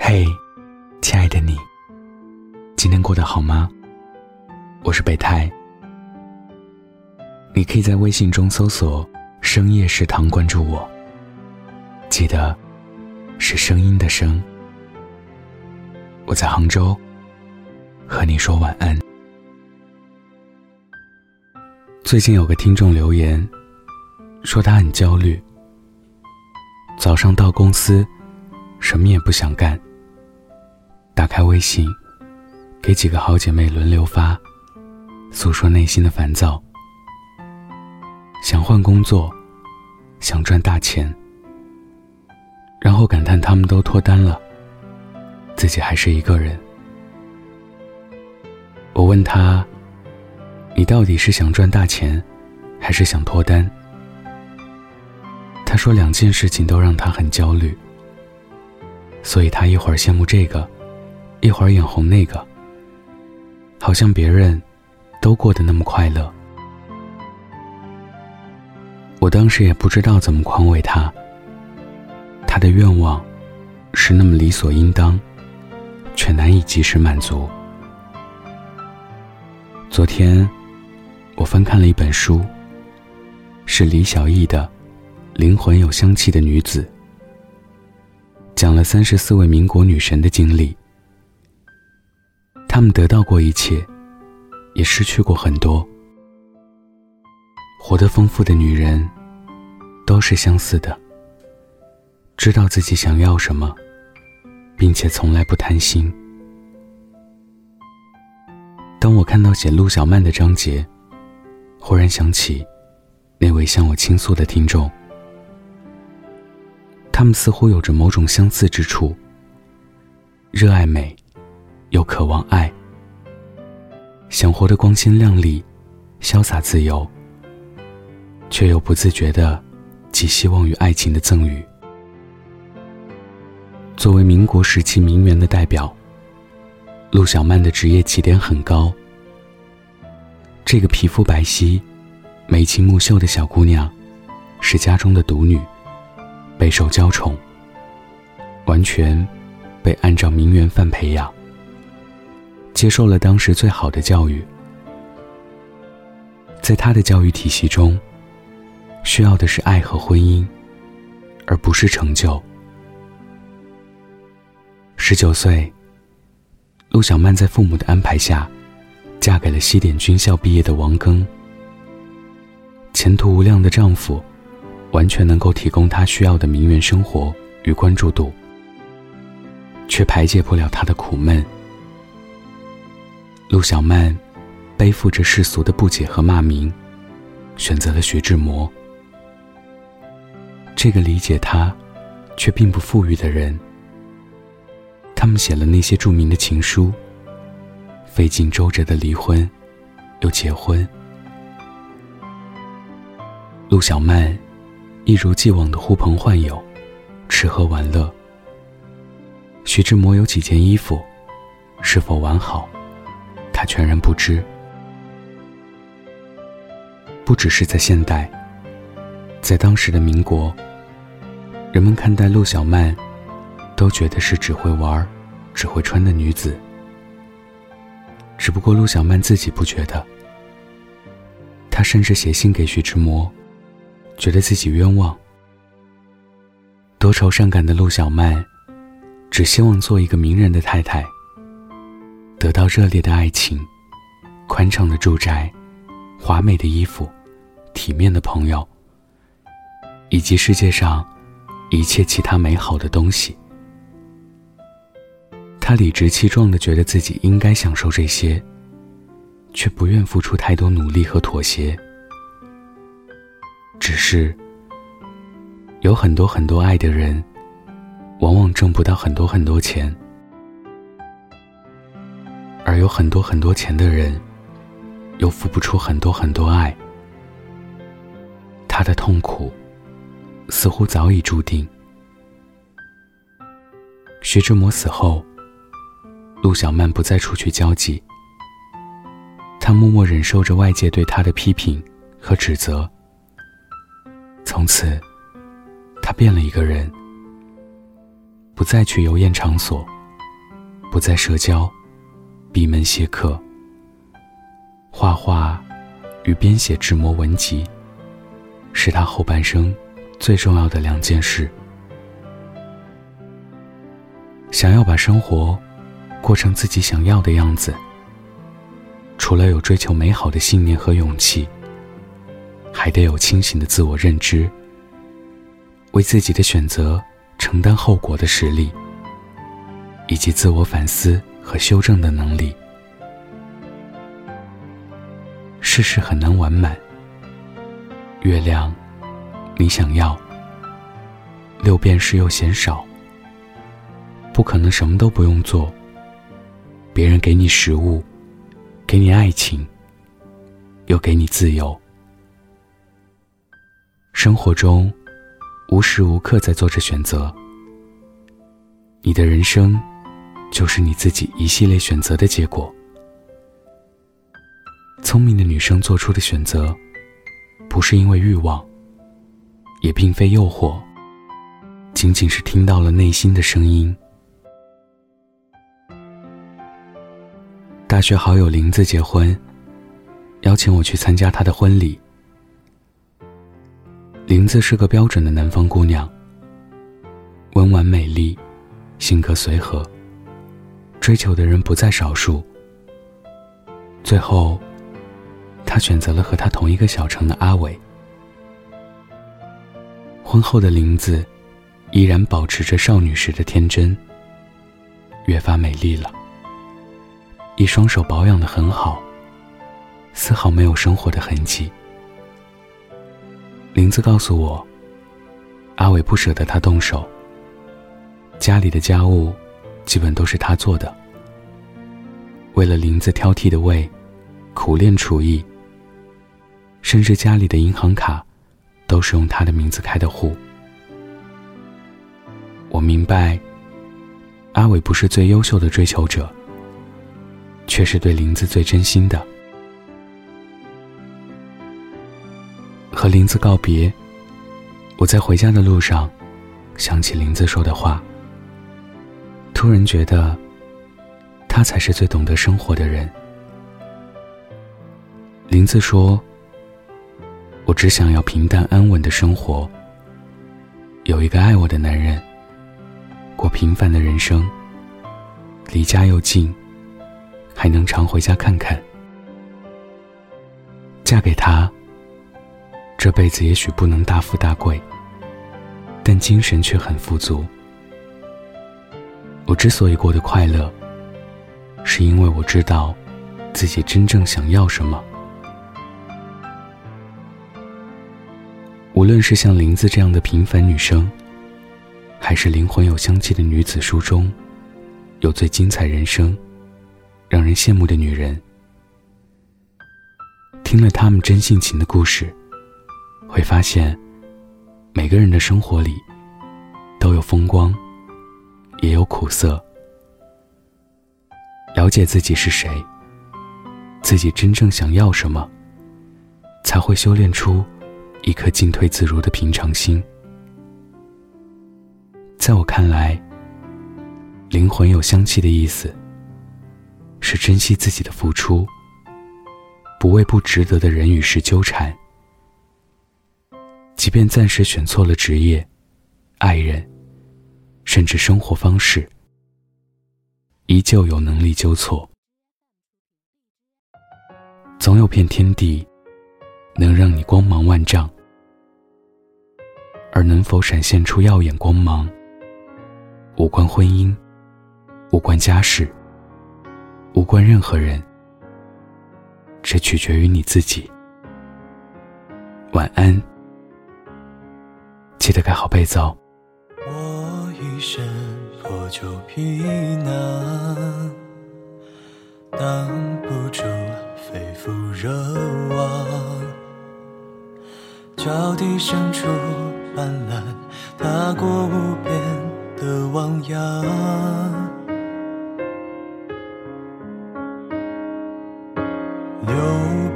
嘿，亲爱的你，今天过得好吗？我是北太，你可以在微信中搜索“深夜食堂”关注我，记得是声音的声。我在杭州，和你说晚安。最近有个听众留言，说他很焦虑，早上到公司，什么也不想干。打开微信，给几个好姐妹轮流发，诉说内心的烦躁。想换工作，想赚大钱，然后感叹他们都脱单了，自己还是一个人。我问他：“你到底是想赚大钱，还是想脱单？”他说两件事情都让他很焦虑，所以他一会儿羡慕这个。一会儿眼红那个，好像别人都过得那么快乐。我当时也不知道怎么宽慰他。他的愿望是那么理所应当，却难以及时满足。昨天，我翻看了一本书，是李小艺的《灵魂有香气的女子》，讲了三十四位民国女神的经历。他们得到过一切，也失去过很多。活得丰富的女人，都是相似的。知道自己想要什么，并且从来不贪心。当我看到写陆小曼的章节，忽然想起那位向我倾诉的听众。他们似乎有着某种相似之处，热爱美。又渴望爱，想活得光鲜亮丽、潇洒自由，却又不自觉的寄希望于爱情的赠予。作为民国时期名媛的代表，陆小曼的职业起点很高。这个皮肤白皙、眉清目秀的小姑娘，是家中的独女，备受娇宠，完全被按照名媛范培养。接受了当时最好的教育，在他的教育体系中，需要的是爱和婚姻，而不是成就。十九岁，陆小曼在父母的安排下，嫁给了西点军校毕业的王庚。前途无量的丈夫，完全能够提供她需要的名媛生活与关注度，却排解不了她的苦闷。陆小曼背负着世俗的不解和骂名，选择了徐志摩。这个理解他，却并不富裕的人。他们写了那些著名的情书，费尽周折的离婚，又结婚。陆小曼一如既往的呼朋唤友，吃喝玩乐。徐志摩有几件衣服，是否完好？他全然不知，不只是在现代，在当时的民国，人们看待陆小曼，都觉得是只会玩、只会穿的女子。只不过陆小曼自己不觉得，她甚至写信给徐志摩，觉得自己冤枉。多愁善感的陆小曼，只希望做一个名人的太太。得到热烈的爱情，宽敞的住宅，华美的衣服，体面的朋友，以及世界上一切其他美好的东西。他理直气壮的觉得自己应该享受这些，却不愿付出太多努力和妥协。只是，有很多很多爱的人，往往挣不到很多很多钱。而有很多很多钱的人，又付不出很多很多爱。他的痛苦，似乎早已注定。徐志摩死后，陆小曼不再出去交际，她默默忍受着外界对她的批评和指责。从此，她变了一个人，不再去游宴场所，不再社交，闭门谢客。画画与编写纸模文集，是他后半生最重要的两件事。想要把生活过成自己想要的样子，除了有追求美好的信念和勇气，还得有清醒的自我认知，为自己的选择承担后果的实力，以及自我反思和修正的能力。世事很难完满。月亮，你想要，六便士又嫌少。不可能什么都不用做。别人给你食物，给你爱情，又给你自由。生活中，无时无刻在做着选择。你的人生，就是你自己一系列选择的结果。聪明的女生做出的选择，不是因为欲望，也并非诱惑，仅仅是听到了内心的声音。大学好友林子结婚，邀请我去参加他的婚礼。林子是个标准的南方姑娘，温婉美丽，性格随和，追求的人不在少数。最后。他选择了和他同一个小城的阿伟。婚后的林子，依然保持着少女时的天真，越发美丽了。一双手保养的很好，丝毫没有生活的痕迹。林子告诉我，阿伟不舍得他动手，家里的家务基本都是他做的。为了林子挑剔的胃，苦练厨艺。甚至家里的银行卡，都是用他的名字开的户。我明白，阿伟不是最优秀的追求者，却是对林子最真心的。和林子告别，我在回家的路上，想起林子说的话，突然觉得，他才是最懂得生活的人。林子说。我只想要平淡安稳的生活，有一个爱我的男人，过平凡的人生。离家又近，还能常回家看看。嫁给他，这辈子也许不能大富大贵，但精神却很富足。我之所以过得快乐，是因为我知道自己真正想要什么。无论是像林子这样的平凡女生，还是灵魂有香气的女子书中，有最精彩人生、让人羡慕的女人，听了她们真性情的故事，会发现，每个人的生活里，都有风光，也有苦涩。了解自己是谁，自己真正想要什么，才会修炼出。一颗进退自如的平常心，在我看来，灵魂有香气的意思，是珍惜自己的付出，不为不值得的人与事纠缠，即便暂时选错了职业、爱人，甚至生活方式，依旧有能力纠错。总有片天地。能让你光芒万丈，而能否闪现出耀眼光芒，无关婚姻，无关家事，无关任何人，只取决于你自己。晚安，记得盖好被子哦。一身破旧皮囊，挡不住肺腑热望。脚底深处斑斓，踏过无边的汪洋。六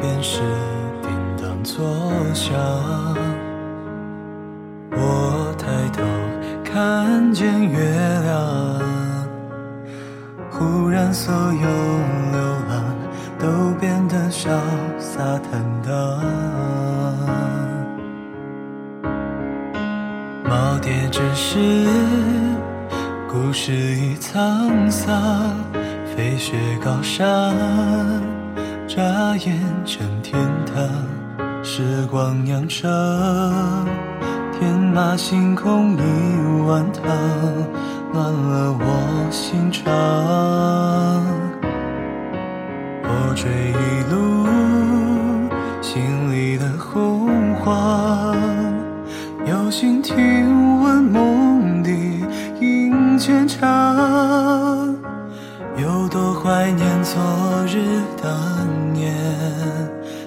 便士叮当作响，让所有流浪都变得潇洒坦荡。耄耋之时，故事已沧桑，飞雪高山，眨眼成天堂。时光酿成，天马行空一碗汤，暖了我心肠。我追一路心里的洪荒，有心听闻梦里音渐长，有多怀念昨日当年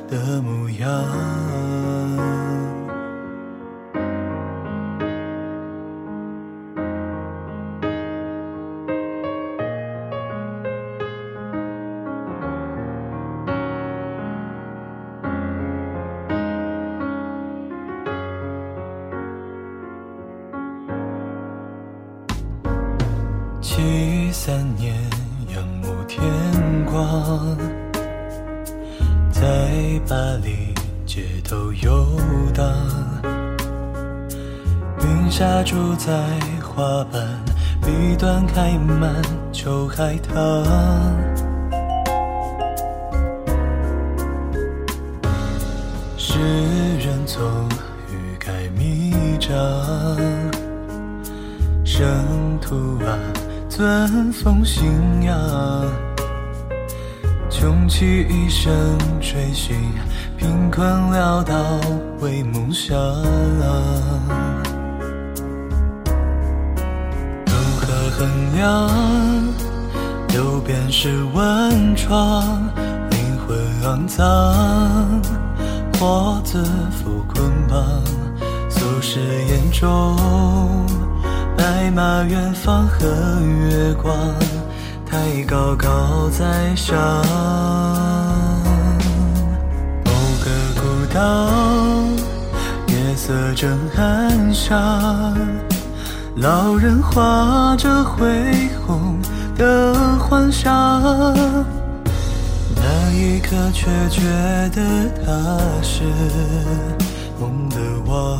的模样。仰慕天光，在巴黎街头游荡，云霞住在花瓣，笔端开满秋海棠。诗人从欲盖弥彰。生徒啊，尊奉信仰，穷其一生追寻贫困潦倒为梦想。如何衡量流变是温床，灵魂肮脏，或自负捆绑，俗世眼中。白马远方和月光，太高高在上。某个孤岛，夜色正安详，老人画着恢宏的幻想，那一刻却觉得他是梦的王